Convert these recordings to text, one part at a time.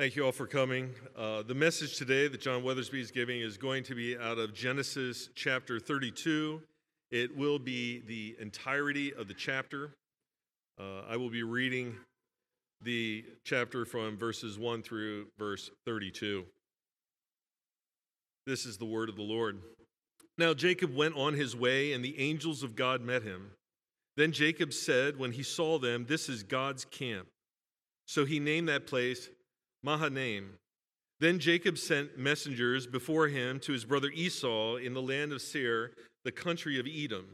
Thank you all for coming. Uh, the message today that John Weathersby is giving is going to be out of Genesis chapter 32. It will be the entirety of the chapter. Uh, I will be reading the chapter from verses 1 through verse 32. This is the word of the Lord. Now Jacob went on his way, and the angels of God met him. Then Jacob said, when he saw them, This is God's camp. So he named that place Mahanaim. Then Jacob sent messengers before him to his brother Esau in the land of Seir, the country of Edom.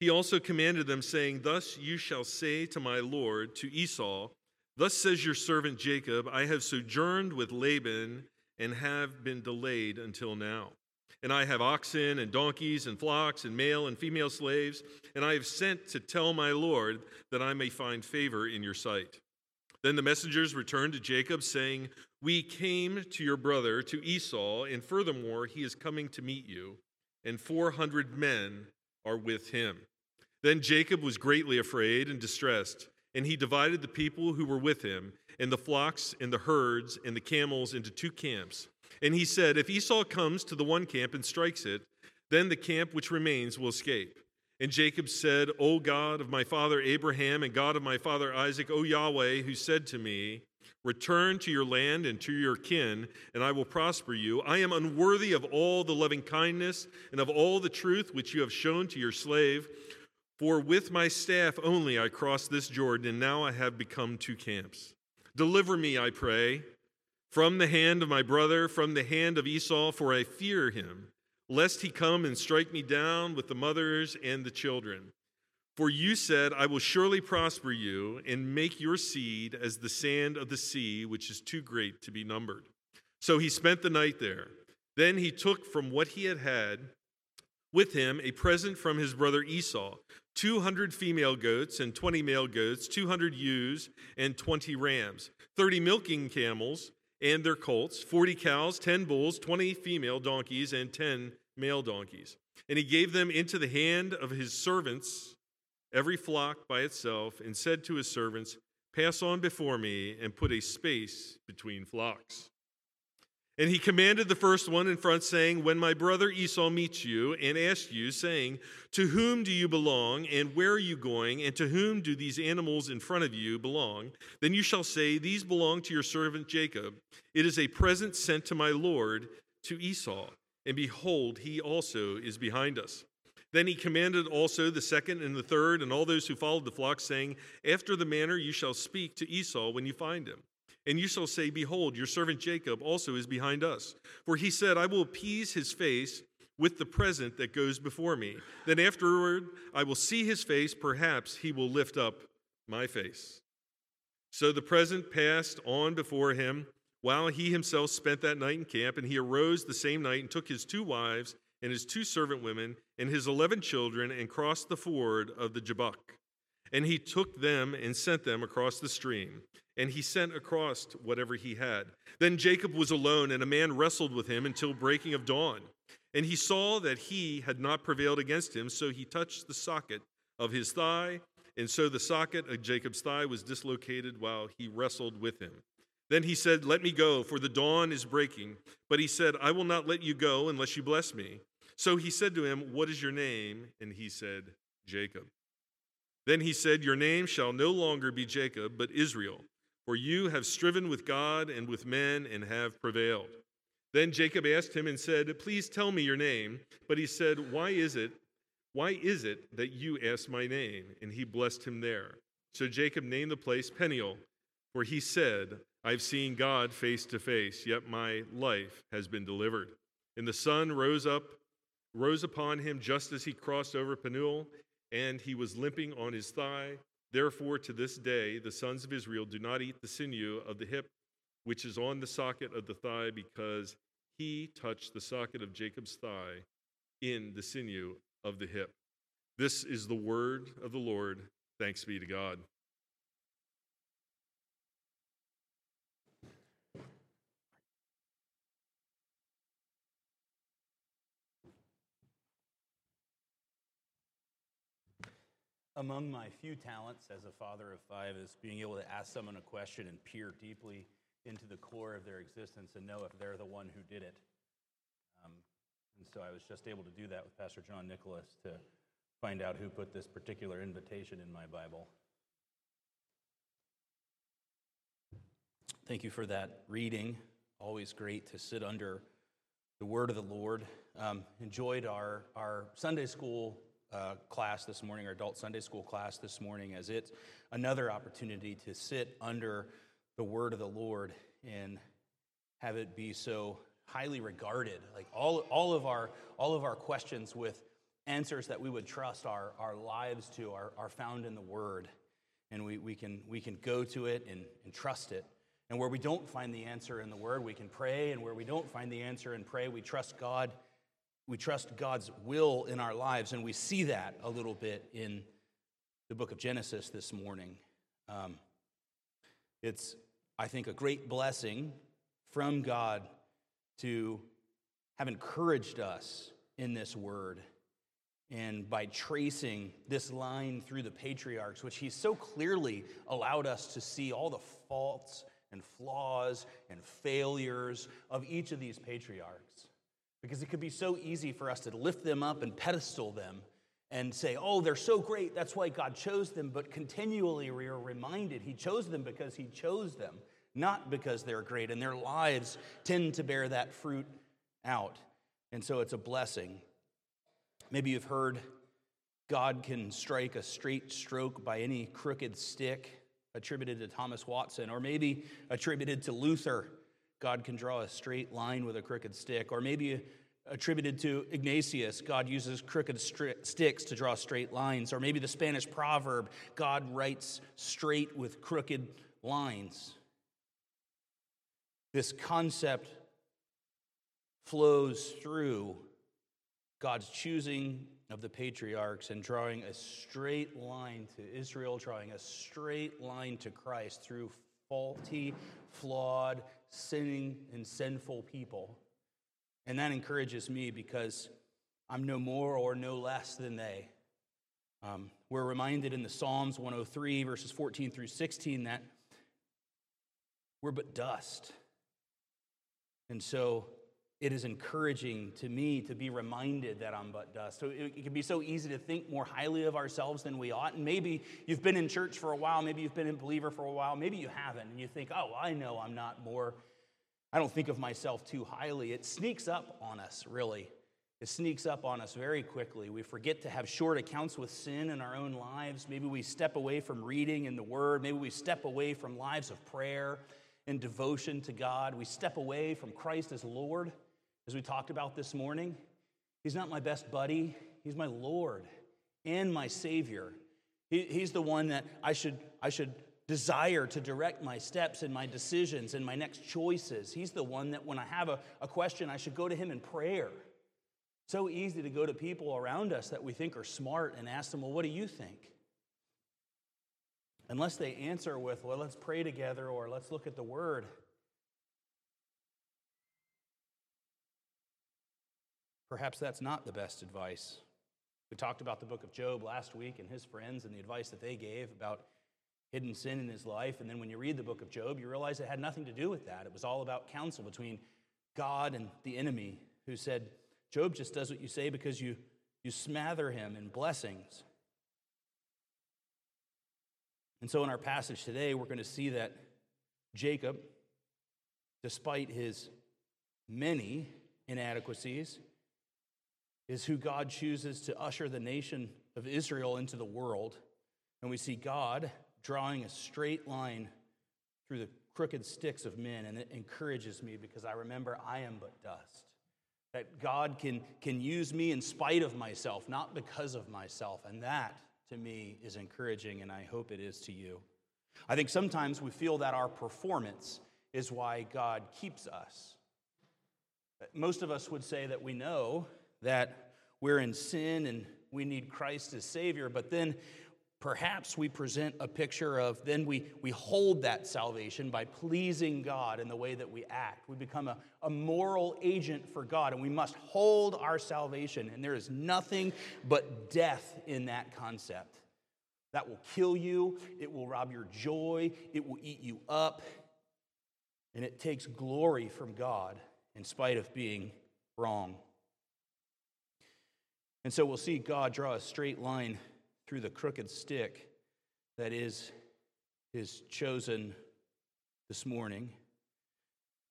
He also commanded them, saying, Thus you shall say to my Lord, to Esau, Thus says your servant Jacob, I have sojourned with Laban and have been delayed until now. And I have oxen and donkeys and flocks and male and female slaves, and I have sent to tell my Lord that I may find favor in your sight. Then the messengers returned to Jacob, saying, We came to your brother, to Esau, and furthermore, he is coming to meet you, and 400 men are with him. Then Jacob was greatly afraid and distressed, and he divided the people who were with him, and the flocks, and the herds, and the camels into two camps. And he said, If Esau comes to the one camp and strikes it, then the camp which remains will escape. And Jacob said, O God of my father Abraham and God of my father Isaac, O Yahweh, who said to me, Return to your land and to your kin, and I will prosper you. I am unworthy of all the loving kindness and of all the truth which you have shown to your slave. For with my staff only I crossed this Jordan, and now I have become two camps. Deliver me, I pray, from the hand of my brother, from the hand of Esau, for I fear him lest he come and strike me down with the mothers and the children. For you said, I will surely prosper you and make your seed as the sand of the sea, which is too great to be numbered. So he spent the night there. Then he took from what he had had with him a present from his brother Esau 200 female goats and 20 male goats, 200 ewes and 20 rams, 30 milking camels and their colts, 40 cows, 10 bulls, 20 female donkeys, and 10 male donkeys. And he gave them into the hand of his servants, every flock by itself, and said to his servants, Pass on before me and put a space between flocks. And he commanded the first one in front, saying, When my brother Esau meets you and asks you, saying, To whom do you belong, and where are you going, and to whom do these animals in front of you belong? Then you shall say, These belong to your servant Jacob. It is a present sent to my Lord to Esau. And behold, he also is behind us. Then he commanded also the second and the third, and all those who followed the flock, saying, After the manner you shall speak to Esau when you find him. And you shall say, Behold, your servant Jacob also is behind us. For he said, I will appease his face with the present that goes before me. Then afterward I will see his face, perhaps he will lift up my face. So the present passed on before him while he himself spent that night in camp, and he arose the same night and took his two wives and his two servant women and his eleven children and crossed the ford of the Jabbok. And he took them and sent them across the stream and he sent across whatever he had. Then Jacob was alone, and a man wrestled with him until breaking of dawn. And he saw that he had not prevailed against him, so he touched the socket of his thigh, and so the socket of Jacob's thigh was dislocated while he wrestled with him. Then he said, Let me go, for the dawn is breaking. But he said, I will not let you go unless you bless me. So he said to him, What is your name? And he said, Jacob. Then he said, Your name shall no longer be Jacob, but Israel for you have striven with God and with men and have prevailed. Then Jacob asked him and said, Please tell me your name. But he said, Why is it? Why is it that you ask my name? And he blessed him there. So Jacob named the place Peniel, for he said, I've seen God face to face, yet my life has been delivered. And the sun rose up, rose upon him just as he crossed over Peniel, and he was limping on his thigh. Therefore, to this day, the sons of Israel do not eat the sinew of the hip, which is on the socket of the thigh, because he touched the socket of Jacob's thigh in the sinew of the hip. This is the word of the Lord. Thanks be to God. Among my few talents as a father of five is being able to ask someone a question and peer deeply into the core of their existence and know if they're the one who did it. Um, and so I was just able to do that with Pastor John Nicholas to find out who put this particular invitation in my Bible. Thank you for that reading. Always great to sit under the word of the Lord. Um, enjoyed our, our Sunday school uh, class this morning, our adult Sunday school class this morning, as it's another opportunity to sit under the word of the Lord and have it be so highly regarded. Like all, all, of, our, all of our questions with answers that we would trust our, our lives to are, are found in the word. And we, we, can, we can go to it and, and trust it. And where we don't find the answer in the word, we can pray. And where we don't find the answer and pray, we trust God. We trust God's will in our lives. And we see that a little bit in the book of Genesis this morning. Um, it's, I think, a great blessing from God to have encouraged us in this word. And by tracing this line through the patriarchs, which he's so clearly allowed us to see all the faults and flaws and failures of each of these patriarchs. Because it could be so easy for us to lift them up and pedestal them and say, oh, they're so great, that's why God chose them. But continually we are reminded He chose them because He chose them, not because they're great. And their lives tend to bear that fruit out. And so it's a blessing. Maybe you've heard God can strike a straight stroke by any crooked stick attributed to Thomas Watson, or maybe attributed to Luther. God can draw a straight line with a crooked stick, or maybe attributed to Ignatius. God uses crooked sticks to draw straight lines, or maybe the Spanish proverb God writes straight with crooked lines. This concept flows through God's choosing of the patriarchs and drawing a straight line to Israel, drawing a straight line to Christ through faulty, flawed, sinning, and sinful people. And that encourages me because I'm no more or no less than they. Um, we're reminded in the Psalms 103, verses 14 through 16, that we're but dust. And so it is encouraging to me to be reminded that I'm but dust. So it, it, can be so easy to think more highly of ourselves than we ought. And maybe you've been in church for a while, maybe you've been a believer for a while, maybe you haven't, and you think, oh, I know I'm not more, I don't think of myself too highly. It sneaks up on us, really. It sneaks up on us very quickly. We forget to have short accounts with sin in our own lives. Maybe we step away from reading in the Word. Maybe we step away from lives of prayer and devotion to God. We step away from Christ as Lord as we talked about this morning, He's not my best buddy, He's my Lord and my Savior. He, he's the one that I should, I should desire to direct my steps and my decisions and my next choices. He's the one that when I have a, a question, I should go to Him in prayer. So easy to go to people around us that we think are smart and ask them, Well, what do you think? Unless they answer with, Well, let's pray together or let's look at the Word. Perhaps that's not the best advice. We talked about the book of Job last week and his friends and the advice that they gave about hidden sin in his life. And then when you read the book of Job, you realize it had nothing to do with that. It was all about counsel between God and the enemy who said, Job just does what you say because you, you smother him in blessings. And so in our passage today, we're going to see that Jacob, despite his many inadequacies, is who God chooses to usher the nation of Israel into the world. And we see God drawing a straight line through the crooked sticks of men. And it encourages me because I remember I am but dust. That God can, can use me in spite of myself, not because of myself. And that, to me, is encouraging, and I hope it is to you. I think sometimes we feel that our performance is why God keeps us. Most of us would say that we know that we're in sin and we need Christ as Savior, but then perhaps we present a picture of then we, we hold that salvation by pleasing God in the way that we act. We become a, a moral agent for God, and we must hold our salvation. And there is nothing but death in that concept. That will kill you, it will rob your joy, it will eat you up. and it takes glory from God in spite of being wrong. And so we'll see God draw a straight line through the crooked stick that is his chosen this morning.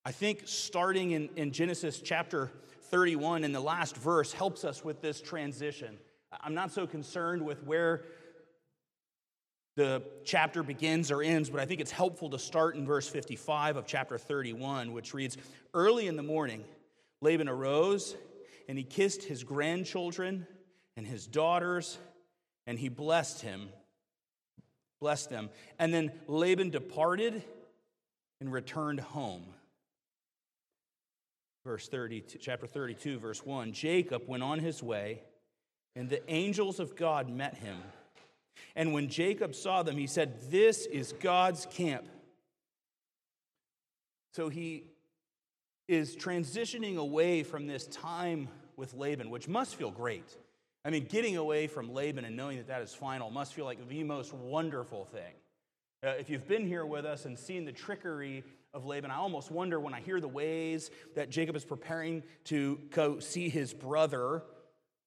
I think starting in, in Genesis chapter 31 in the last verse helps us with this transition. I'm not so concerned with where the chapter begins or ends, but I think it's helpful to start in verse 55 of chapter 31, which reads Early in the morning, Laban arose and he kissed his grandchildren and his daughters, and he blessed him, blessed them. And then Laban departed and returned home. Verse 30, chapter 32, verse 1 Jacob went on his way, and the angels of God met him. And when Jacob saw them, he said, This is God's camp. So he is transitioning away from this time with Laban, which must feel great. I mean, getting away from Laban and knowing that that is final must feel like the most wonderful thing. Uh, if you've been here with us and seen the trickery of Laban, I almost wonder when I hear the ways that Jacob is preparing to go see his brother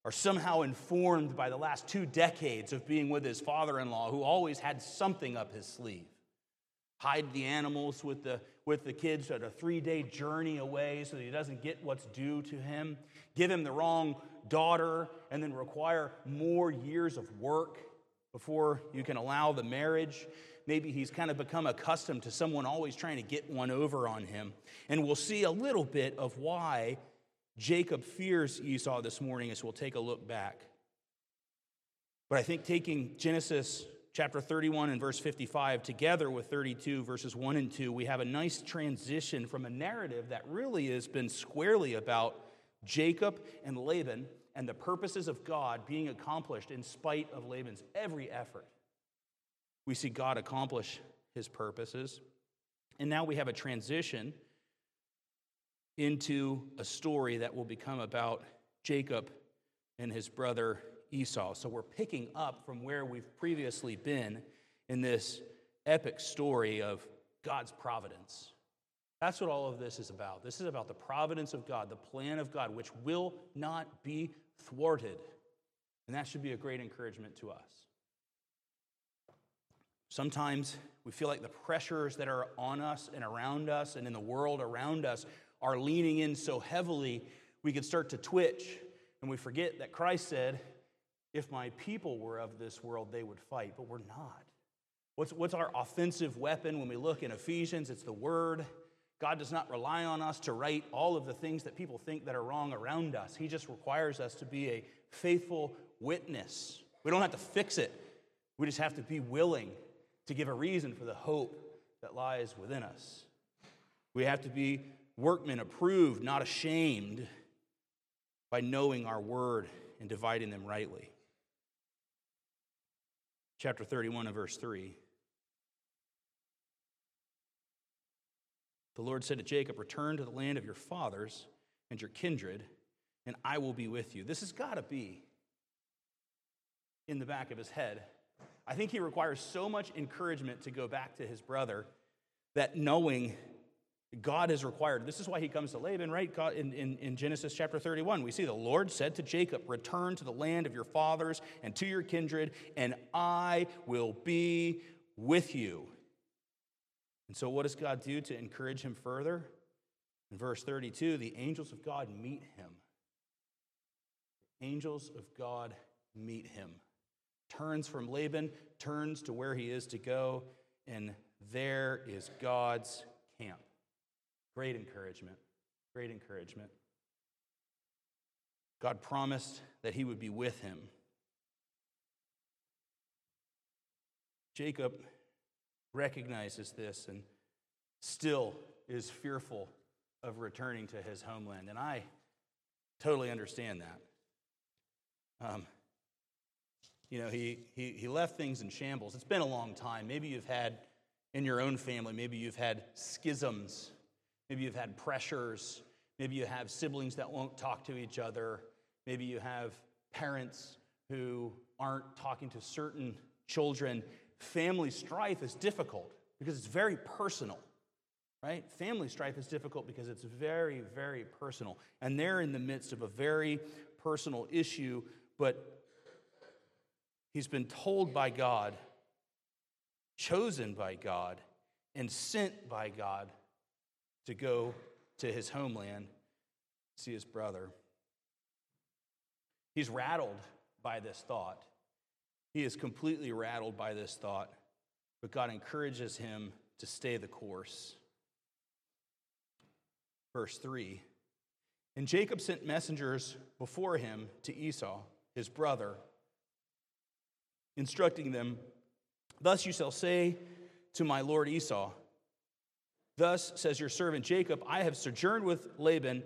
are somehow informed by the last two decades of being with his father in law, who always had something up his sleeve. Hide the animals with the, with the kids at a three day journey away so that he doesn't get what's due to him. Give him the wrong daughter and then require more years of work before you can allow the marriage. Maybe he's kind of become accustomed to someone always trying to get one over on him. And we'll see a little bit of why Jacob fears Esau this morning as we'll take a look back. But I think taking Genesis chapter 31 and verse 55 together with 32 verses 1 and 2, we have a nice transition from a narrative that really has been squarely about Jacob and Laban and the purposes of God being accomplished in spite of Laban's every effort. We see God accomplish his purposes. And now we have a transition into a story that will become about Jacob and his brother Esau. So we're picking up from where we've previously been in this epic story of God's providence. That's what all of this is about. This is about the providence of God, the plan of God, which will not be thwarted. And that should be a great encouragement to us. Sometimes we feel like the pressures that are on us and around us and in the world around us are leaning in so heavily, we can start to twitch and we forget that Christ said, If my people were of this world, they would fight, but we're not. What's, what's our offensive weapon when we look in Ephesians? It's the Word. God does not rely on us to right all of the things that people think that are wrong around us. He just requires us to be a faithful witness. We don't have to fix it, we just have to be willing to give a reason for the hope that lies within us. We have to be workmen approved, not ashamed, by knowing our word and dividing them rightly. Chapter 31 and verse 3. The Lord said to Jacob, Return to the land of your fathers and your kindred, and I will be with you. This has got to be in the back of his head. I think he requires so much encouragement to go back to his brother that knowing God is required. This is why he comes to Laban, right? God, in, in, in, Genesis chapter 31, we see the Lord said to Jacob, Return to the land of your fathers and to your kindred, and I will be with you. And so, what does God do to encourage him further? In verse 32, the angels of God meet him. Angels of God meet him. Turns from Laban, turns to where he is to go, and there is God's camp. Great encouragement. Great encouragement. God promised that he would be with him. Jacob recognizes this and still is fearful of returning to his homeland. And I totally understand that. Um, you know, he, he, he left things in shambles. It's been a long time. Maybe you've had in your own family, maybe you've had schisms Maybe you've had pressures. Maybe you have siblings that won't talk to each other. Maybe you have parents who aren't talking to certain children. Family strife is difficult because it's very personal. right? Family strife is difficult because it's very, very personal. And they're in the midst of a very personal issue, but he's been told by God, chosen by God, and sent by God to go to his homeland, see his brother. He's rattled by this thought. He is completely rattled by this thought, but God encourages him to stay the course. Verse 3 And Jacob sent messengers before him to Esau, his brother, instructing them, Thus you shall say to my lord Esau, Thus says your servant Jacob, I have sojourned with Laban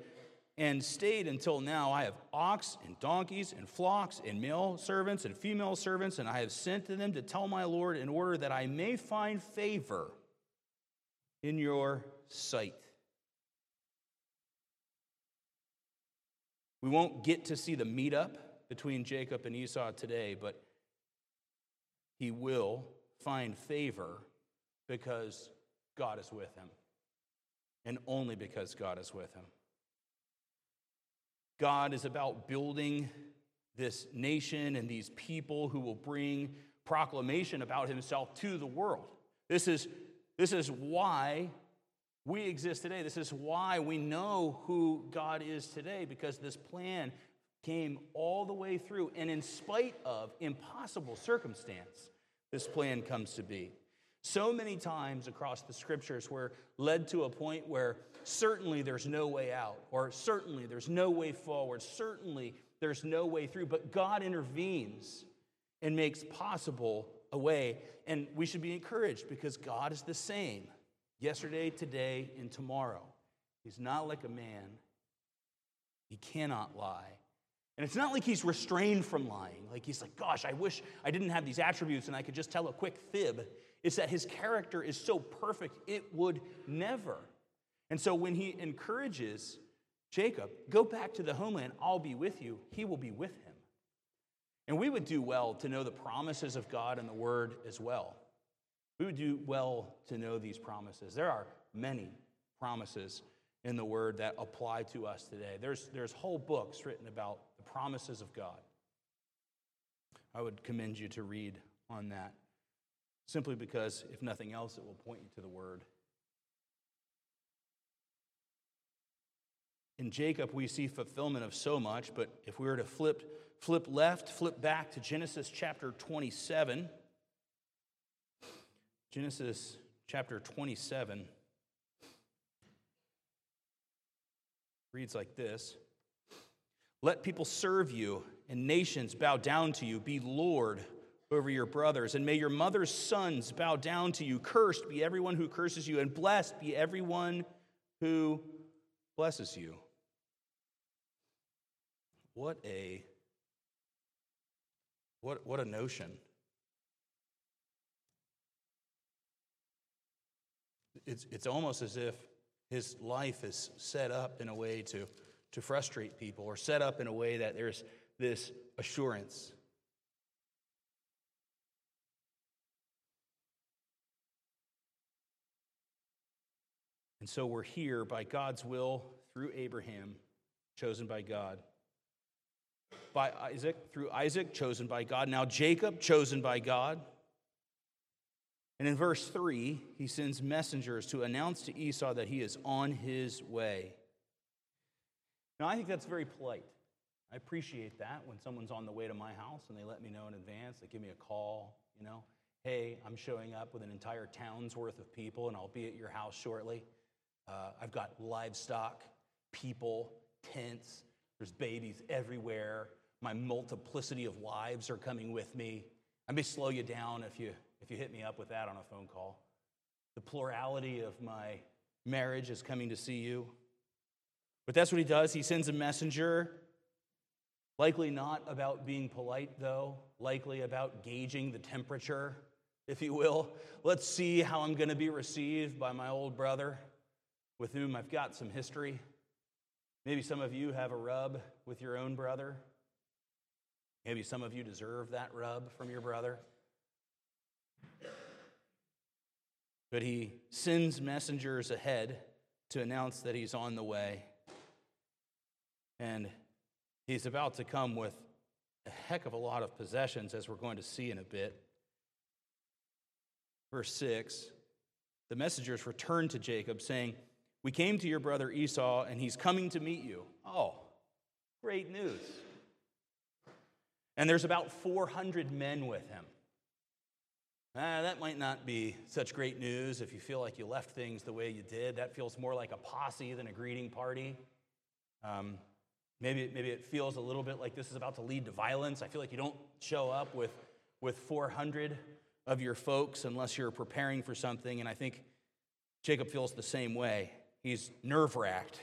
and stayed until now. I have ox and donkeys and flocks and male servants and female servants, and I have sent to them to tell my Lord in order that I may find favor in your sight. We won't get to see the meetup between Jacob and Esau today, but he will find favor because God is with him, and only because God is with him. God is about building this nation and these people who will bring proclamation about himself to the world. This is, this is why we exist today. This is why we know who God is today, because this plan came all the way through. And in spite of impossible circumstance, this plan comes to be. So many times across the scriptures, we're led to a point where certainly there's no way out, or certainly there's no way forward, certainly there's no way through, but God intervenes and makes possible a way. And we should be encouraged because God is the same yesterday, today, and tomorrow. He's not like a man, he cannot lie. And it's not like he's restrained from lying. Like he's like, gosh, I wish I didn't have these attributes and I could just tell a quick fib. It's that his character is so perfect, it would never. And so when he encourages Jacob, go back to the homeland, I'll be with you, he will be with him. And we would do well to know the promises of God and the word as well. We would do well to know these promises. There are many promises in the Word that apply to us today. There's, there's whole books written about the promises of God. I would commend you to read on that, simply because, if nothing else, it will point you to the Word. In Jacob, we see fulfillment of so much, but if we were to flip, flip left, flip back to Genesis chapter 27. Genesis chapter 27 reads like this Let people serve you, and nations bow down to you. Be Lord over your brothers, and may your mother's sons bow down to you. Cursed be everyone who curses you, and blessed be everyone who blesses you. What a what, what a notion. it's, it's almost as if his life is set up in a way to, to frustrate people or set up in a way that there's this assurance. And so we're here by God's will through Abraham, chosen by God. By Isaac, through Isaac, chosen by God. Now Jacob, chosen by God. And in verse 3, he sends messengers to announce to Esau that he is on his way. Now, I think that's very polite. I appreciate that when someone's on the way to my house and they let me know in advance. They give me a call, you know, hey, I'm showing up with an entire town's worth of people and I'll be at your house shortly. Uh, I've got livestock, people, tents, there's babies everywhere. My multiplicity of wives are coming with me. I may slow you down if you if you hit me up with that on a phone call. The plurality of my marriage is coming to see you. But that's what he does. He sends a messenger, likely not about being polite, though, likely about gauging the temperature, if you will. Let's see how I'm going to be received by my old brother with whom I've got some history. Maybe some of you have a rub with your own brother. Maybe some of you deserve that rub from your brother. But he sends messengers ahead to announce that he's on the way. And he's about to come with a heck of a lot of possessions, as we're going to see in a bit. Verse 6 the messengers returned to Jacob, saying, We came to your brother Esau, and he's coming to meet you. Oh, great news. And there's about 400 men with him. Ah, that might not be such great news if you feel like you left things the way you did. That feels more like a posse than a greeting party. Um, maybe, maybe it feels a little bit like this is about to lead to violence. I feel like you don't show up with, with 400 of your folks unless you're preparing for something. And I think Jacob feels the same way. He's nerve wracked.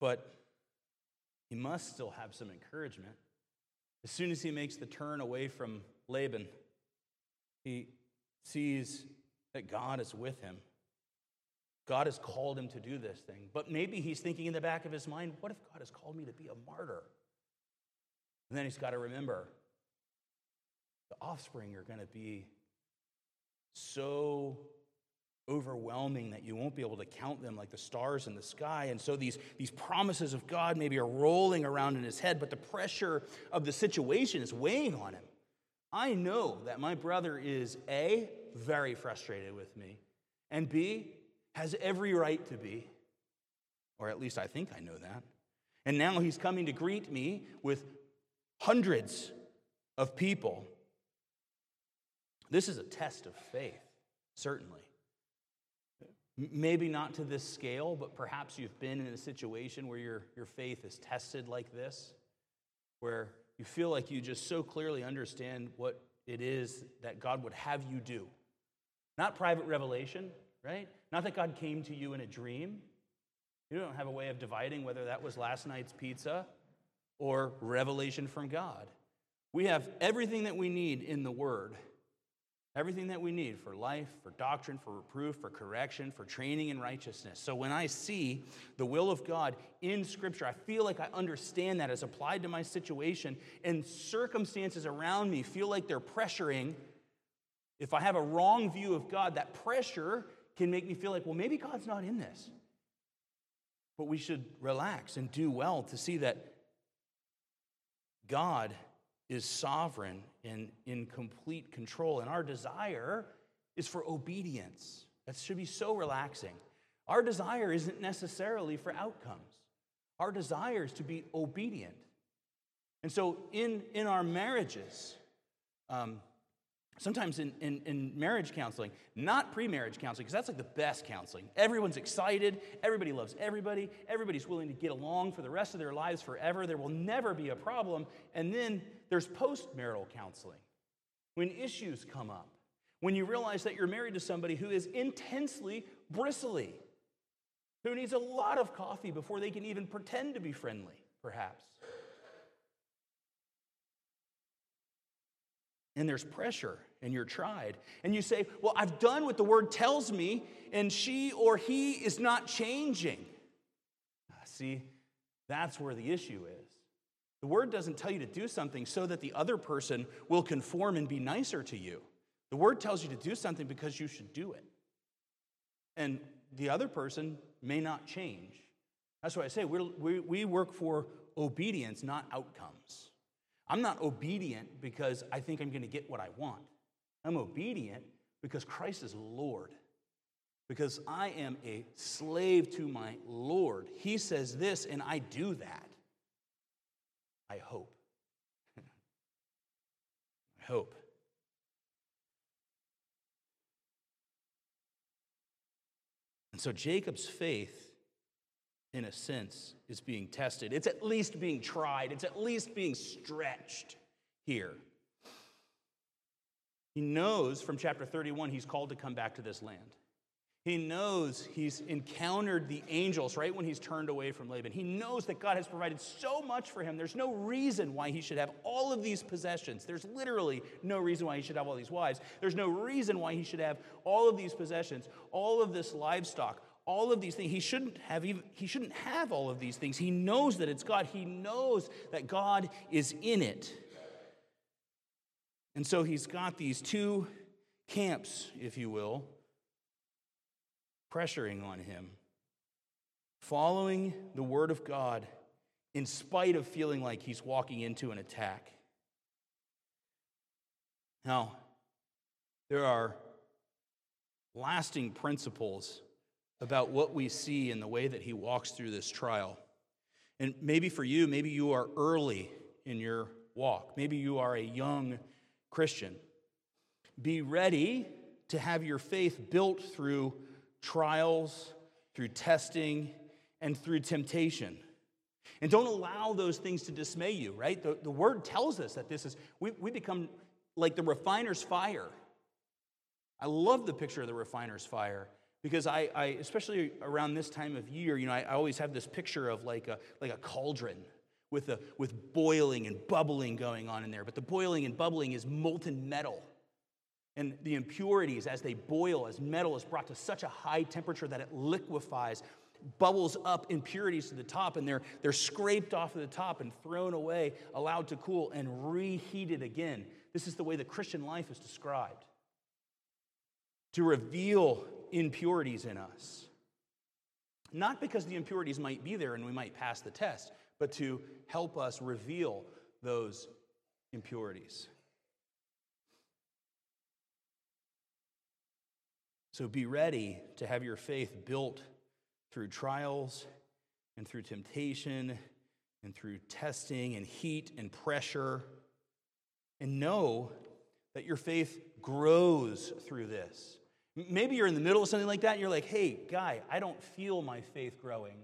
But he must still have some encouragement. As soon as he makes the turn away from Laban, he sees that God is with him. God has called him to do this thing. But maybe he's thinking in the back of his mind, what if God has called me to be a martyr? And then he's got to remember the offspring are going to be so overwhelming that you won't be able to count them like the stars in the sky. And so these, these promises of God maybe are rolling around in his head, but the pressure of the situation is weighing on him. I know that my brother is A, very frustrated with me, and B, has every right to be, or at least I think I know that. And now he's coming to greet me with hundreds of people. This is a test of faith, certainly. Maybe not to this scale, but perhaps you've been in a situation where your, your faith is tested like this, where you feel like you just so clearly understand what it is that God would have you do. Not private revelation, right? Not that God came to you in a dream. You don't have a way of dividing whether that was last night's pizza or revelation from God. We have everything that we need in the Word. Everything that we need for life, for doctrine, for reproof, for correction, for training in righteousness. So when I see the will of God in Scripture, I feel like I understand that as applied to my situation, and circumstances around me feel like they're pressuring. If I have a wrong view of God, that pressure can make me feel like, well, maybe God's not in this. But we should relax and do well to see that God is sovereign and in complete control. And our desire is for obedience. That should be so relaxing. Our desire isn't necessarily for outcomes, our desire is to be obedient. And so, in, in our marriages, um, Sometimes in, in, in, marriage counseling, not pre marriage counseling, because that's like the best counseling. Everyone's excited, everybody loves everybody, everybody's willing to get along for the rest of their lives forever. There will never be a problem. And then there's post marital counseling when issues come up, when you realize that you're married to somebody who is intensely bristly, who needs a lot of coffee before they can even pretend to be friendly, perhaps. and there's pressure and you're tried. And you say, Well, I've done what the word tells me, and she or he is not changing. See, that's where the issue is. The word doesn't tell you to do something so that the other person will conform and be nicer to you. The word tells you to do something because you should do it. And the other person may not change. That's why I say we we, work for obedience, not outcomes. I'm not obedient because I think I'm going to get what I want. I'm obedient because Christ is Lord. Because I am a slave to my Lord. He says this, and I do that. I hope. I hope. And so Jacob's faith in a sense, is being tested. It's at least being tried, it's at least being stretched here. He knows from chapter 31 he's called to come back to this land. He knows he's encountered the angels right when he's turned away from Laban. He knows that God has provided so much for him. There's no reason why he should have all of these possessions. There's literally no reason why he should have all these wives. There's no reason why he should have all of these possessions, all of this livestock, all of these things. He shouldn't have even, he shouldn't have all of these things. He knows that it's God. He knows that God is in it. And so he's got these two camps, if you will, pressuring on him, following the word of God in spite of feeling like he's walking into an attack. Now, there are lasting principles about what we see in the way that he walks through this trial. And maybe for you, maybe you are early in your walk, maybe you are a young Christian. Be ready to have your faith built through trials, through testing, and through temptation. And don't allow those things to dismay you, right? The, the word tells us that this is, we, we become like the refiner's fire. I love the picture of the refiner's fire because I, I especially around this time of year, you know, I, I always have this picture of like a, like a cauldron with, a, with boiling and bubbling going on in there. But the boiling and bubbling is molten metal. And the impurities, as they boil, as metal is brought to such a high temperature that it liquefies, bubbles up impurities to the top, and they're, they're scraped off of the top and thrown away, allowed to cool, and reheated again. This is the way the Christian life is described to reveal impurities in us. Not because the impurities might be there and we might pass the test, but to help us reveal those impurities. So be ready to have your faith built through trials and through temptation and through testing and heat and pressure. And know that your faith grows through this. Maybe you're in the middle of something like that and you're like, hey, guy, I don't feel my faith growing.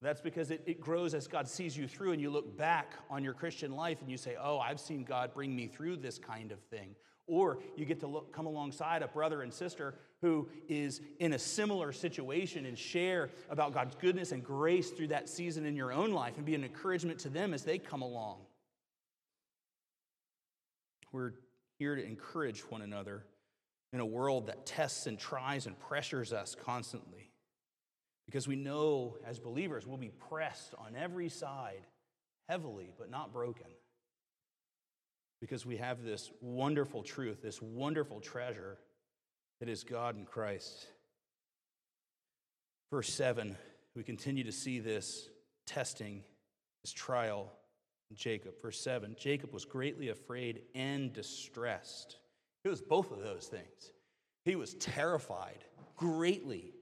That's because it, it grows as God sees you through, and you look back on your Christian life and you say, Oh, I've seen God bring me through this kind of thing. Or you get to look, come alongside a brother and sister who is in a similar situation and share about God's goodness and grace through that season in your own life and be an encouragement to them as they come along. We're here to encourage one another in a world that tests and tries and pressures us constantly. Because we know as believers we'll be pressed on every side heavily, but not broken. Because we have this wonderful truth, this wonderful treasure that is God in Christ. Verse 7, we continue to see this testing, this trial in Jacob. Verse 7 Jacob was greatly afraid and distressed. It was both of those things. He was terrified greatly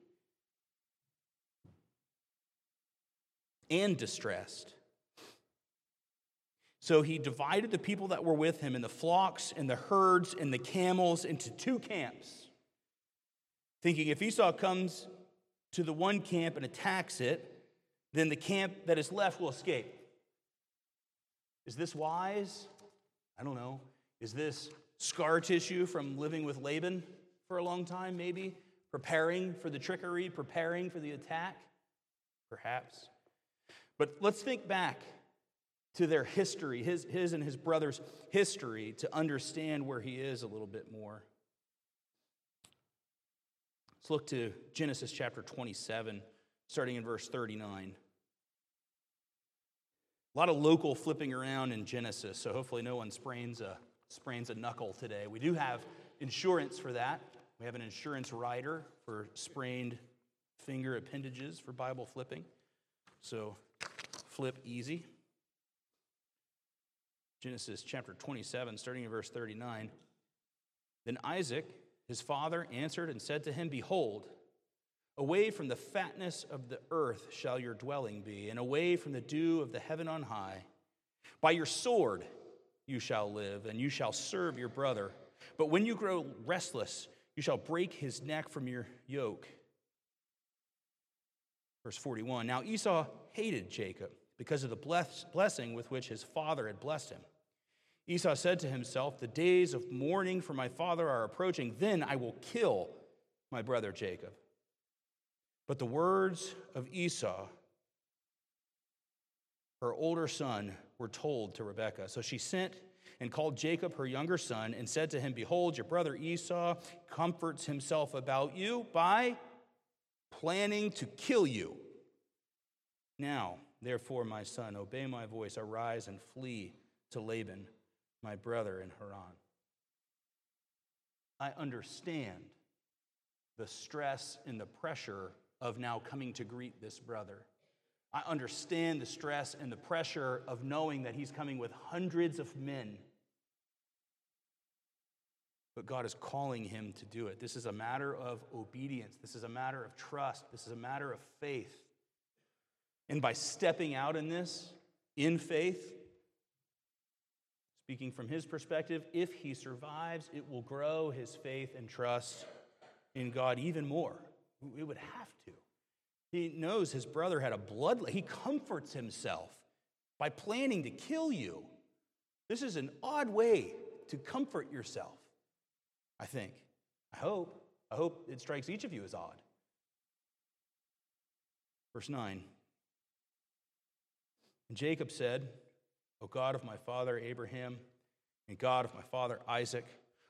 and distressed. So he divided the people that were with him and the flocks and the herds and the camels into two camps, thinking if Esau comes to the one camp and attacks it, then the camp that is left will escape. Is this wise? I don't know. Is this scar tissue from living with Laban for a long time, maybe? Preparing for the trickery, preparing for the attack? Perhaps. But let's think back to their history, his, his and his brother's history, to understand where he is a little bit more. Let's look to Genesis chapter 27, starting in verse 39. A lot of local flipping around in Genesis, so hopefully no one sprains a, sprains a knuckle today. We do have insurance for that. We have an insurance rider for sprained finger appendages for Bible flipping. So flip easy. Genesis chapter 27, starting in verse 39. Then Isaac, his father, answered and said to him, Behold, away from the fatness of the earth shall your dwelling be, and away from the dew of the heaven on high. By your sword you shall live, and you shall serve your brother. But when you grow restless, you shall break his neck from your yoke. Verse 41 Now Esau hated Jacob because of the bless- blessing with which his father had blessed him. Esau said to himself, The days of mourning for my father are approaching, then I will kill my brother Jacob. But the words of Esau, her older son, were told to Rebekah. So she sent and called Jacob her younger son and said to him, Behold, your brother Esau comforts himself about you by planning to kill you. Now, therefore, my son, obey my voice, arise and flee to Laban, my brother in Haran. I understand the stress and the pressure of now coming to greet this brother. I understand the stress and the pressure of knowing that he's coming with hundreds of men. But God is calling him to do it. This is a matter of obedience. This is a matter of trust. This is a matter of faith. And by stepping out in this, in faith, speaking from his perspective, if he survives, it will grow his faith and trust in God even more. It would have to. He knows his brother had a blood. He comforts himself by planning to kill you. This is an odd way to comfort yourself, I think. I hope. I hope it strikes each of you as odd. Verse 9. And Jacob said, O God of my father Abraham, and God of my father Isaac,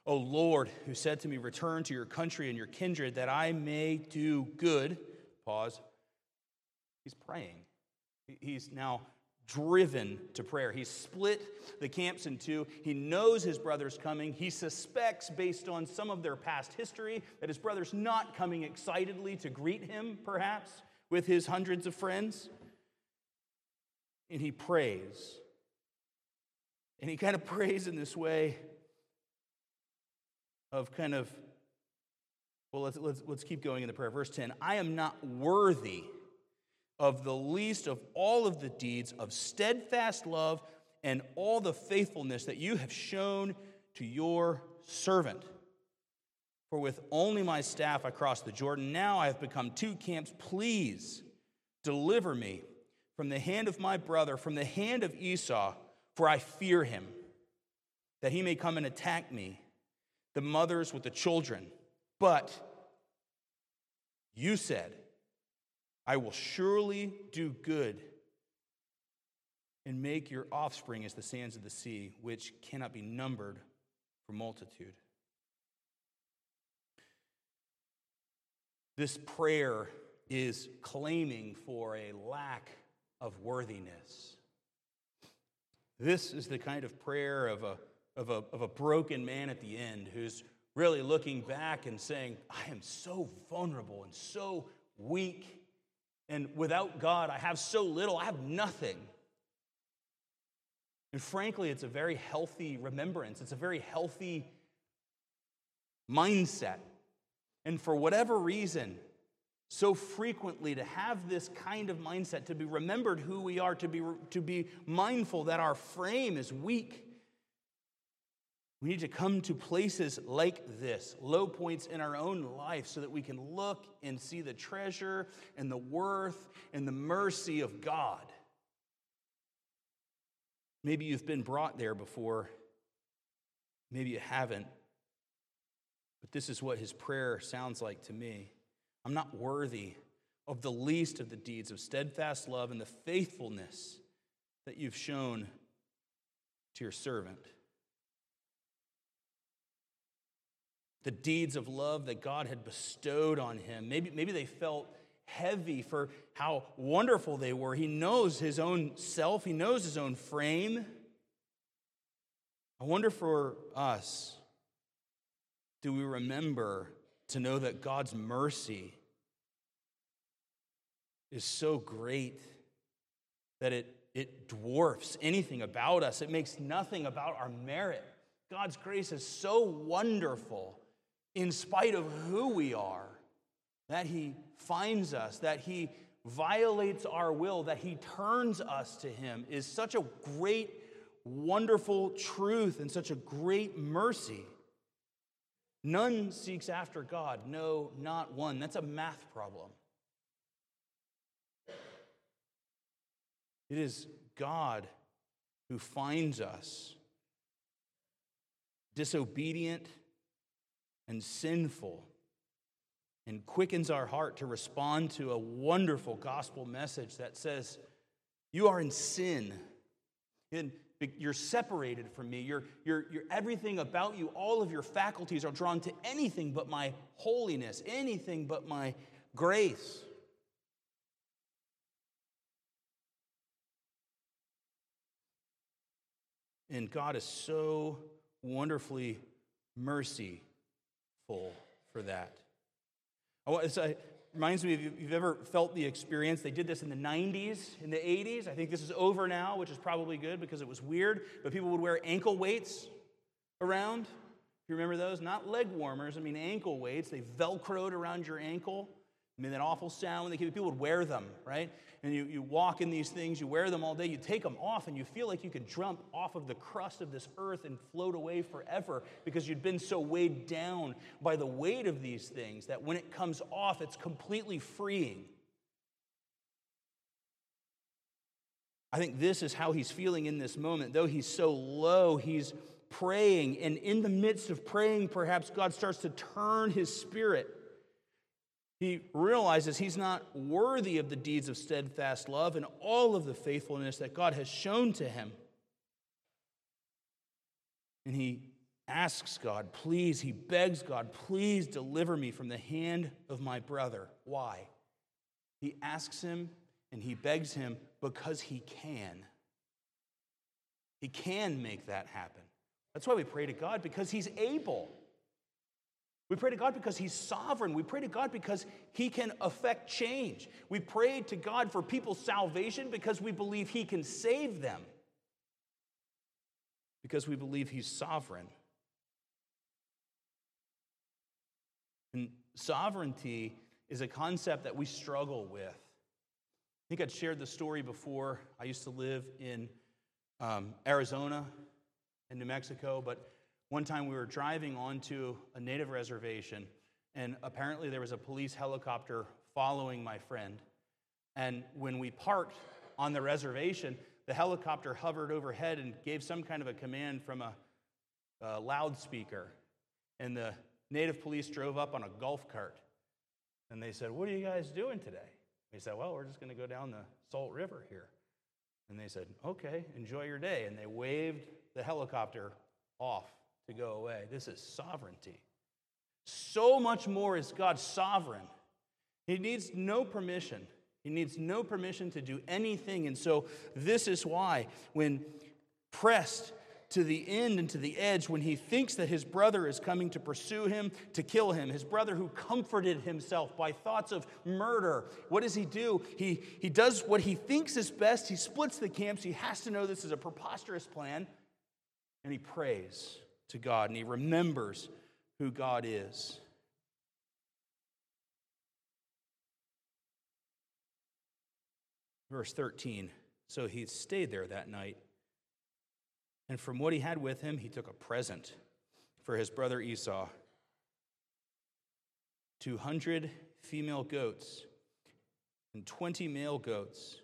O Lord, who said to me, Return to your country and your kindred, that I may do good. Pause. He's praying. He's now driven to prayer. He's split the camps in two. He knows his brother's coming. He suspects, based on some of their past history, that his brother's not coming excitedly to greet him, perhaps, with his hundreds of friends. And he prays. And he kind of prays in this way of kind of, well, let's, let's, let's keep going in the prayer. Verse 10 I am not worthy of the least of all of the deeds of steadfast love and all the faithfulness that you have shown to your servant. For with only my staff I crossed the Jordan. Now I have become two camps. Please deliver me from the hand of my brother, from the hand of Esau, for I fear him, that he may come and attack me, the mothers with the children. But you said, I will surely do good and make your offspring as the sands of the sea, which cannot be numbered for multitude. This prayer is claiming for a lack of worthiness. This is the kind of prayer of a, of a, of a broken man at the end who's really looking back and saying, I am so vulnerable and so weak. And without God, I have so little, I have nothing. And frankly, it's a very healthy remembrance, it's a very healthy mindset. And for whatever reason, so frequently to have this kind of mindset, to be remembered who we are, to be, to be mindful that our frame is weak. We need to come to places like this, low points in our own life, so that we can look and see the treasure and the worth and the mercy of God. Maybe you've been brought there before, maybe you haven't, but this is what his prayer sounds like to me. I'm not worthy of the least of the deeds of steadfast love and the faithfulness that you've shown to your servant. The deeds of love that God had bestowed on him. Maybe, maybe they felt heavy for how wonderful they were. He knows his own self, he knows his own frame. I wonder for us, do we remember to know that God's mercy is so great that it, it dwarfs anything about us. It makes nothing about our merit. God's grace is so wonderful in spite of who we are that He finds us, that He violates our will, that He turns us to Him is such a great, wonderful truth and such a great mercy. None seeks after God. No, not one. That's a math problem. It is God who finds us disobedient and sinful and quickens our heart to respond to a wonderful gospel message that says, You are in sin. And you're separated from me. You're, you're, you're, everything about you, all of your faculties are drawn to anything but my holiness, anything but my grace. And God is so wonderfully merciful for that. Oh, it reminds me if you've ever felt the experience. They did this in the 90s, in the 80s. I think this is over now, which is probably good because it was weird. But people would wear ankle weights around. You remember those? Not leg warmers, I mean ankle weights. They velcroed around your ankle. I mean, that awful sound when they came, people would wear them, right? And you, you walk in these things, you wear them all day, you take them off, and you feel like you could jump off of the crust of this earth and float away forever because you'd been so weighed down by the weight of these things that when it comes off, it's completely freeing. I think this is how he's feeling in this moment. Though he's so low, he's praying. And in the midst of praying, perhaps God starts to turn his spirit he realizes he's not worthy of the deeds of steadfast love and all of the faithfulness that God has shown to him. And he asks God, please, he begs God, please deliver me from the hand of my brother. Why? He asks him and he begs him because he can. He can make that happen. That's why we pray to God, because he's able. We pray to God because He's sovereign. We pray to God because He can affect change. We pray to God for people's salvation because we believe He can save them, because we believe He's sovereign. And sovereignty is a concept that we struggle with. I think I'd shared the story before. I used to live in um, Arizona and New Mexico, but one time we were driving onto a native reservation, and apparently there was a police helicopter following my friend. And when we parked on the reservation, the helicopter hovered overhead and gave some kind of a command from a, a loudspeaker. And the native police drove up on a golf cart. And they said, What are you guys doing today? We said, Well, we're just going to go down the Salt River here. And they said, Okay, enjoy your day. And they waved the helicopter off to go away. This is sovereignty. So much more is God sovereign. He needs no permission. He needs no permission to do anything. And so, this is why, when pressed to the end and to the edge, when he thinks that his brother is coming to pursue him, to kill him, his brother who comforted himself by thoughts of murder, what does he do? He, he does what he thinks is best. He splits the camps. He has to know this is a preposterous plan. And he prays to God and he remembers who God is. Verse 13 So he stayed there that night. And from what he had with him, he took a present for his brother Esau 200 female goats and 20 male goats,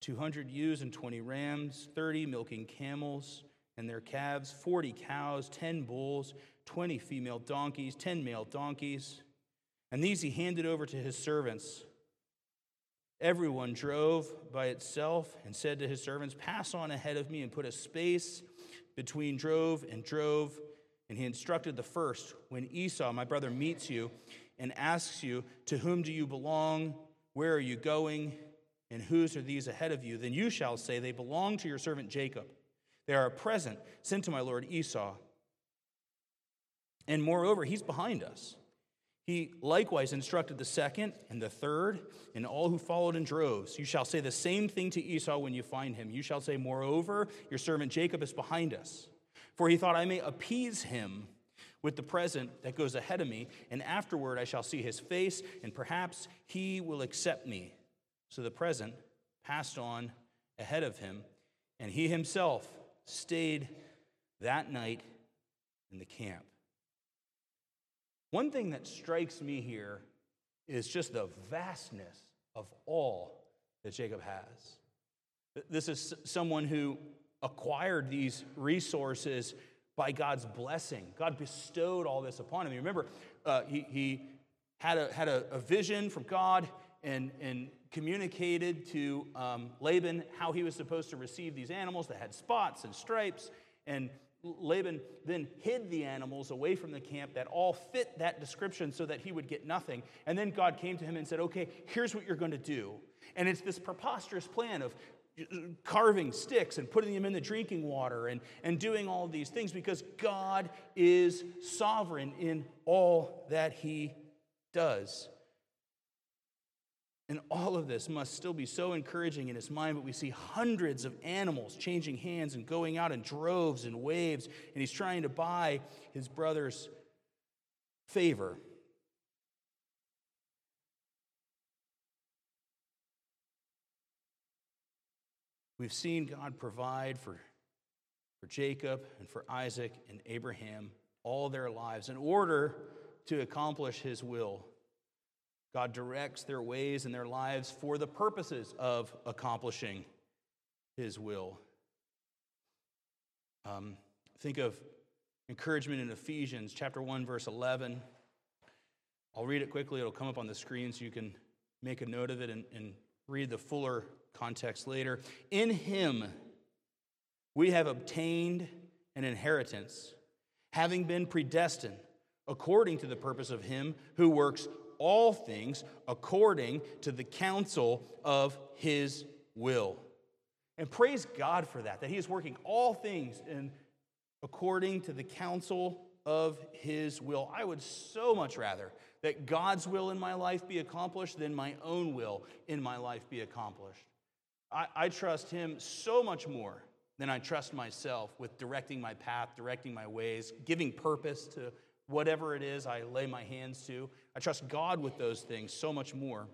200 ewes and 20 rams, 30 milking camels and their calves, 40 cows, 10 bulls, 20 female donkeys, 10 male donkeys. And these he handed over to his servants. Everyone drove by itself and said to his servants, Pass on ahead of me and put a space between drove and drove. And he instructed the first, When Esau, my brother, meets you and asks you, To whom do you belong? Where are you going? And whose are these ahead of you? Then you shall say, They belong to your servant Jacob. They are a present sent to my lord Esau. And moreover, he's behind us. He likewise instructed the second and the third and all who followed in droves. You shall say the same thing to Esau when you find him. You shall say, Moreover, your servant Jacob is behind us. For he thought, I may appease him with the present that goes ahead of me, and afterward I shall see his face, and perhaps he will accept me. So the present passed on ahead of him, and he himself stayed that night in the camp. One thing that strikes me here is just the vastness of all that Jacob has. This is someone who acquired these resources by God's blessing. God bestowed all this upon him. You remember, uh, he, he had, a, had a, a vision from God and, and communicated to um, Laban how he was supposed to receive these animals that had spots and stripes. And Laban then hid the animals away from the camp that all fit that description so that he would get nothing. And then God came to him and said, Okay, here's what you're going to do. And it's this preposterous plan of carving sticks and putting them in the drinking water and, and doing all these things because God is sovereign in all that he does. And all of this must still be so encouraging in his mind, but we see hundreds of animals changing hands and going out in droves and waves, and he's trying to buy his brother's favor. We've seen God provide for, for Jacob and for Isaac and Abraham all their lives in order to accomplish his will. God directs their ways and their lives for the purposes of accomplishing his will. Um, think of encouragement in Ephesians chapter 1, verse 11. I'll read it quickly, it'll come up on the screen so you can make a note of it and, and read the fuller context later. In him, we have obtained an inheritance, having been predestined according to the purpose of him who works all things according to the counsel of his will. And praise God for that, that he is working all things in according to the counsel of his will. I would so much rather that God's will in my life be accomplished than my own will in my life be accomplished. I, I trust him so much more than I trust myself with directing my path, directing my ways, giving purpose to whatever it is I lay my hands to. I trust God with those things so much more.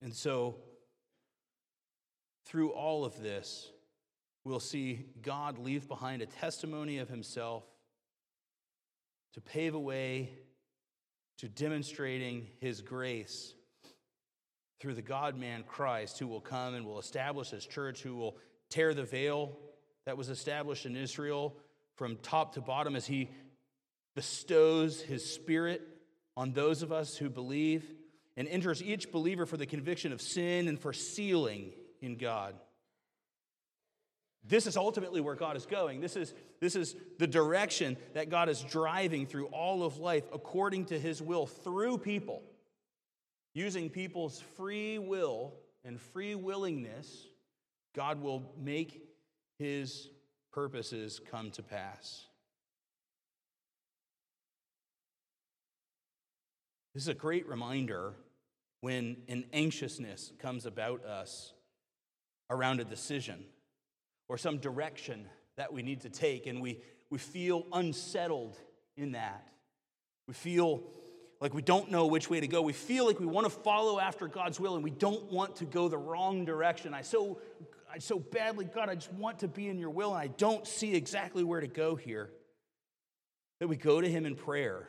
And so, through all of this, we'll see God leave behind a testimony of himself to pave a way to demonstrating his grace through the God man Christ, who will come and will establish his church, who will tear the veil that was established in Israel from top to bottom as he bestows his spirit on those of us who believe and enters each believer for the conviction of sin and for sealing in God. This is ultimately where God is going. This is, this is the direction that God is driving through all of life according to his will through people, using people's free will and free willingness. God will make his purposes come to pass. This is a great reminder when an anxiousness comes about us around a decision or some direction that we need to take, and we, we feel unsettled in that. We feel like we don't know which way to go. We feel like we want to follow after God's will and we don't want to go the wrong direction. I so, I so badly, God, I just want to be in your will and I don't see exactly where to go here. That we go to Him in prayer.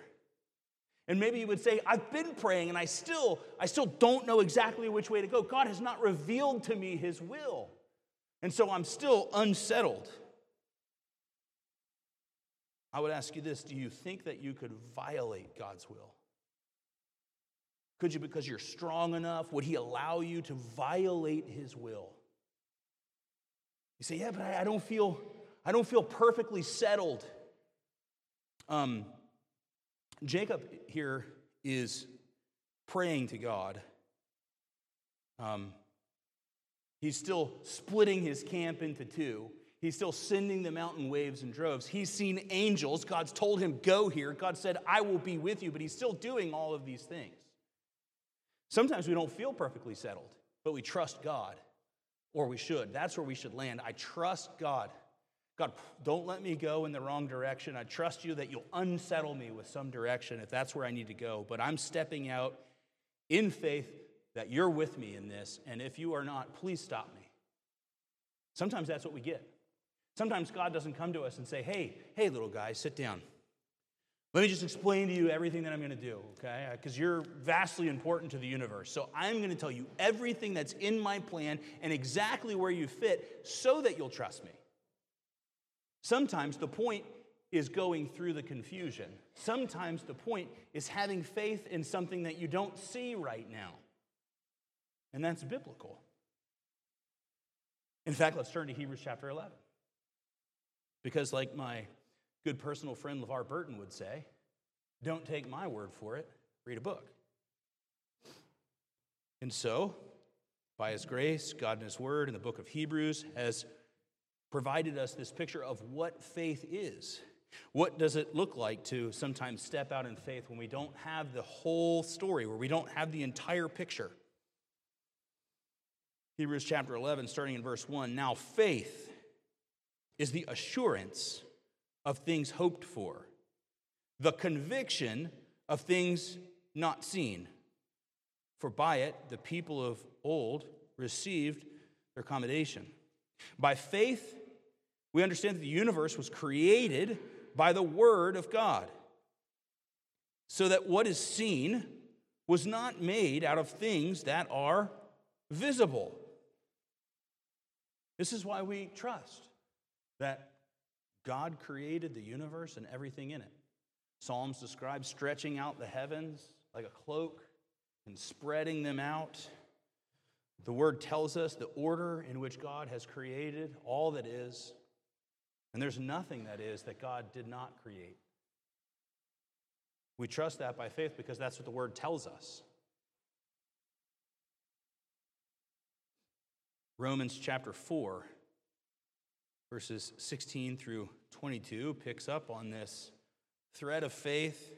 And maybe you would say, I've been praying and I still, I still don't know exactly which way to go. God has not revealed to me His will. And so I'm still unsettled. I would ask you this do you think that you could violate God's will? Could you, because you're strong enough, would He allow you to violate His will? You say, yeah, but I, don't feel, I don't feel perfectly settled. Um, Jacob here is praying to God. Um, He's still splitting his camp into two. He's still sending the mountain waves and droves. He's seen angels. God's told him, Go here. God said, I will be with you, but he's still doing all of these things. Sometimes we don't feel perfectly settled, but we trust God, or we should. That's where we should land. I trust God. God, don't let me go in the wrong direction. I trust you that you'll unsettle me with some direction if that's where I need to go. But I'm stepping out in faith that you're with me in this, and if you are not, please stop me. Sometimes that's what we get. Sometimes God doesn't come to us and say, hey, hey, little guy, sit down. Let me just explain to you everything that I'm going to do, okay? Uh, because you're vastly important to the universe. So I'm going to tell you everything that's in my plan and exactly where you fit so that you'll trust me. Sometimes the point is going through the confusion. Sometimes the point is having faith in something that you don't see right now. And that's biblical. In fact, let's turn to Hebrews chapter 11. Because, like my good personal friend LeVar Burton would say, don't take my word for it, read a book. And so, by His grace, God in His Word in the book of Hebrews has provided us this picture of what faith is. What does it look like to sometimes step out in faith when we don't have the whole story, where we don't have the entire picture? Hebrews chapter 11, starting in verse 1. Now, faith is the assurance of things hoped for, the conviction of things not seen. For by it, the people of old received their commendation. By faith, we understand that the universe was created by the Word of God, so that what is seen was not made out of things that are visible. This is why we trust that God created the universe and everything in it. Psalms describe stretching out the heavens like a cloak and spreading them out. The word tells us the order in which God has created all that is, and there's nothing that is that God did not create. We trust that by faith because that's what the word tells us. Romans chapter 4, verses 16 through 22, picks up on this thread of faith.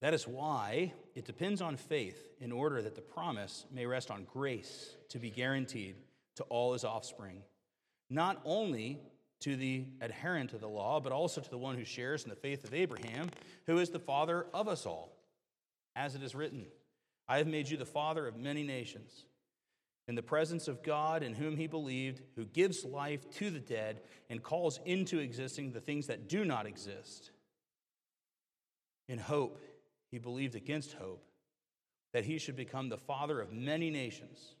That is why it depends on faith in order that the promise may rest on grace to be guaranteed to all his offspring, not only to the adherent of the law, but also to the one who shares in the faith of Abraham, who is the father of us all. As it is written, I have made you the father of many nations in the presence of God in whom he believed, who gives life to the dead and calls into existing the things that do not exist. In hope, he believed against hope that he should become the father of many nations.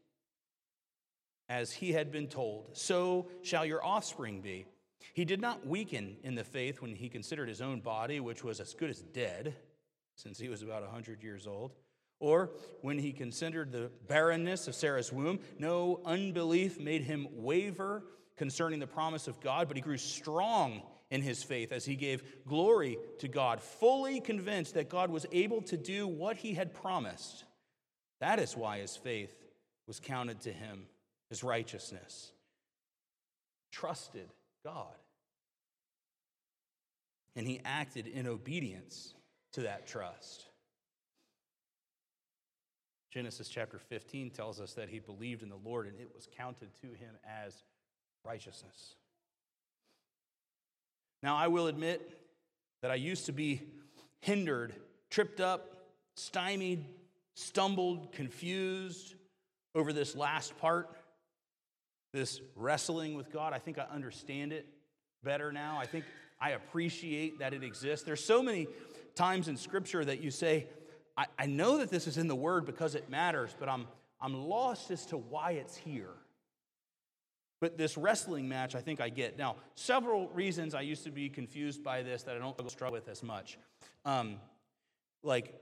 As he had been told, so shall your offspring be. He did not weaken in the faith when he considered his own body, which was as good as dead, since he was about a 100 years old or when he considered the barrenness of Sarah's womb, no unbelief made him waver concerning the promise of God, but he grew strong in his faith as he gave glory to God, fully convinced that God was able to do what he had promised. That is why his faith was counted to him as righteousness. Trusted God. And he acted in obedience to that trust. Genesis chapter 15 tells us that he believed in the Lord and it was counted to him as righteousness. Now, I will admit that I used to be hindered, tripped up, stymied, stumbled, confused over this last part, this wrestling with God. I think I understand it better now. I think I appreciate that it exists. There's so many times in Scripture that you say, I, I know that this is in the Word because it matters, but I'm, I'm lost as to why it's here. But this wrestling match, I think I get. Now, several reasons I used to be confused by this that I don't struggle with as much. Um, like,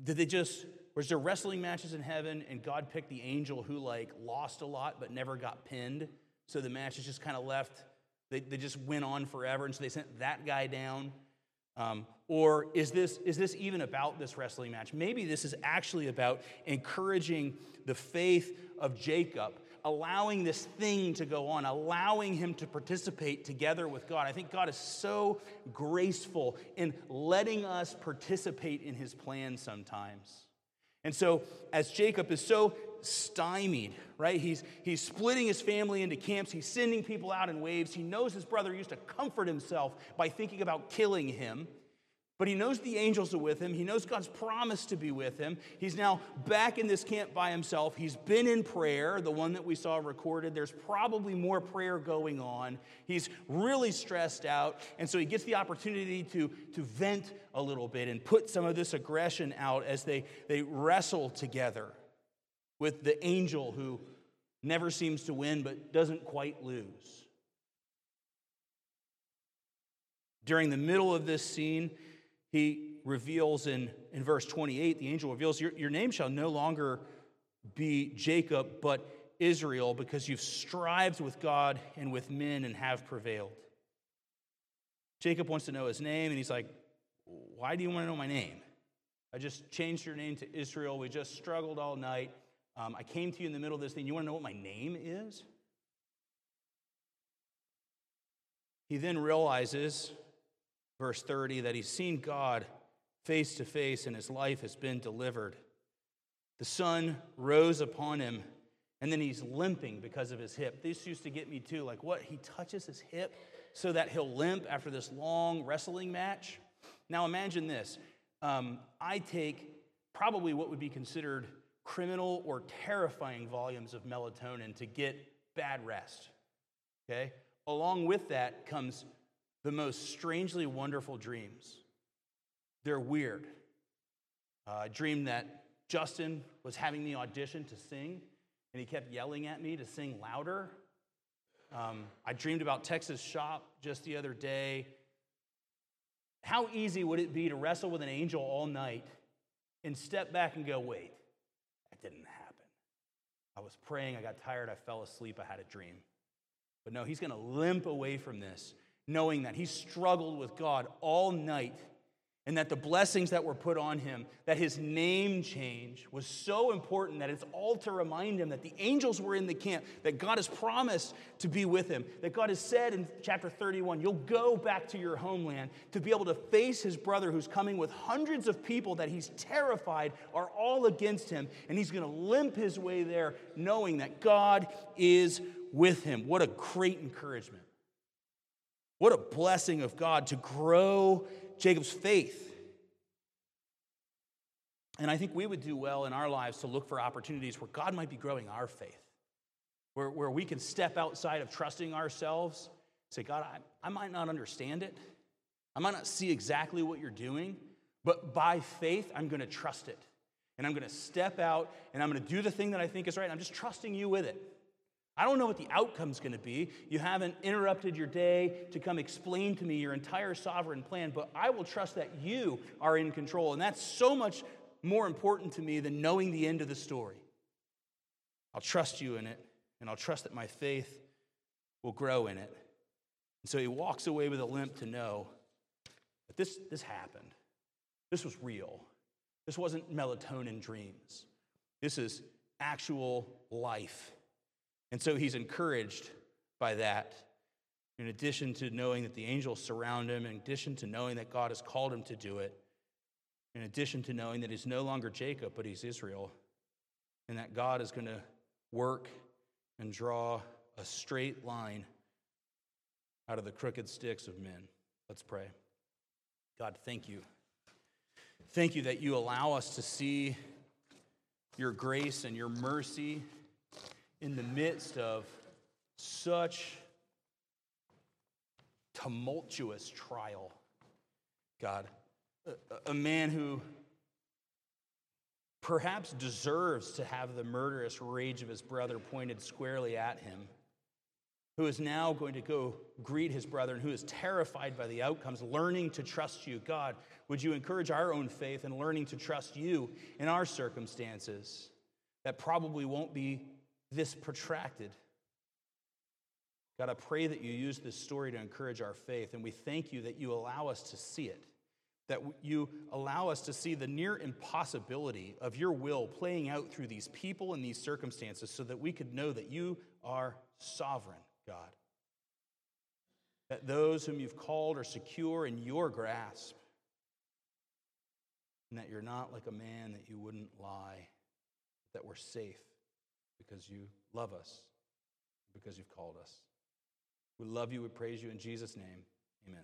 did they just, was there wrestling matches in heaven and God picked the angel who, like, lost a lot but never got pinned? So the match is just kind of left, they, they just went on forever. And so they sent that guy down. Um, or is this, is this even about this wrestling match? Maybe this is actually about encouraging the faith of Jacob, allowing this thing to go on, allowing him to participate together with God. I think God is so graceful in letting us participate in his plan sometimes. And so, as Jacob is so stymied, right? He's, he's splitting his family into camps. He's sending people out in waves. He knows his brother used to comfort himself by thinking about killing him. But he knows the angels are with him. He knows God's promise to be with him. He's now back in this camp by himself. He's been in prayer, the one that we saw recorded. There's probably more prayer going on. He's really stressed out. And so he gets the opportunity to, to vent a little bit and put some of this aggression out as they, they wrestle together with the angel who never seems to win but doesn't quite lose. During the middle of this scene, he reveals in, in verse 28, the angel reveals, your, your name shall no longer be Jacob, but Israel, because you've strived with God and with men and have prevailed. Jacob wants to know his name, and he's like, Why do you want to know my name? I just changed your name to Israel. We just struggled all night. Um, I came to you in the middle of this thing. You want to know what my name is? He then realizes, verse 30, that he's seen God face to face and his life has been delivered. The sun rose upon him, and then he's limping because of his hip. This used to get me too. Like, what? He touches his hip so that he'll limp after this long wrestling match? Now, imagine this. Um, I take probably what would be considered criminal or terrifying volumes of melatonin to get bad rest. Okay? Along with that comes the most strangely wonderful dreams. They're weird. Uh, I dreamed that Justin was having me audition to sing, and he kept yelling at me to sing louder. Um, I dreamed about Texas Shop just the other day. How easy would it be to wrestle with an angel all night and step back and go, wait, that didn't happen. I was praying, I got tired, I fell asleep, I had a dream. But no, he's going to limp away from this, knowing that he struggled with God all night and that the blessings that were put on him, that his name change was so important that it's all to remind him that the angels were in the camp, that God has promised to be with him, that God has said in chapter 31, you'll go back to your homeland to be able to face his brother who's coming with hundreds of people that he's terrified are all against him, and he's going to limp his way there knowing that God is with him. What a great encouragement. What a blessing of God to grow Jacob's faith. And I think we would do well in our lives to look for opportunities where God might be growing our faith, where, where we can step outside of trusting ourselves, say, God, I, I might not understand it, I might not see exactly what you're doing, but by faith, I'm going to trust it. And I'm going to step out and I'm going to do the thing that I think is right. I'm just trusting you with it. I don't know what the outcome's going to be. You haven't interrupted your day to come explain to me your entire sovereign plan, but I will trust that you are in control. And that's so much more important to me than knowing the end of the story. I'll trust you in it, and I'll trust that my faith will grow in it. And so he walks away with a limp to know that this, this happened. This was real. This wasn't melatonin dreams. This is actual life. And so he's encouraged by that. In addition to knowing that the angels surround him, in addition to knowing that God has called him to do it, in addition to knowing that he's no longer Jacob, but he's Israel, and that God is going to work and draw a straight line out of the crooked sticks of men. Let's pray. God, thank you. Thank you that you allow us to see your grace and your mercy in the midst of such tumultuous trial, God, a, a, man who perhaps deserves to have the murderous rage of his brother pointed squarely at him, who is now going to go greet his brother and who is terrified by the outcomes, learning to trust you. God, would you encourage our own faith in learning to trust you in our circumstances that probably won't be this protracted. God, I pray that you use this story to encourage our faith, and we thank you that you allow us to see it, that you allow us to see the near impossibility of your will playing out through these people and these circumstances so that we could know that you are sovereign, God. That those whom you've called are secure in your grasp, and that you're not like a man that you wouldn't lie, that we're safe because you love us, because you've called us. We love you. We praise you in Jesus' name. Amen.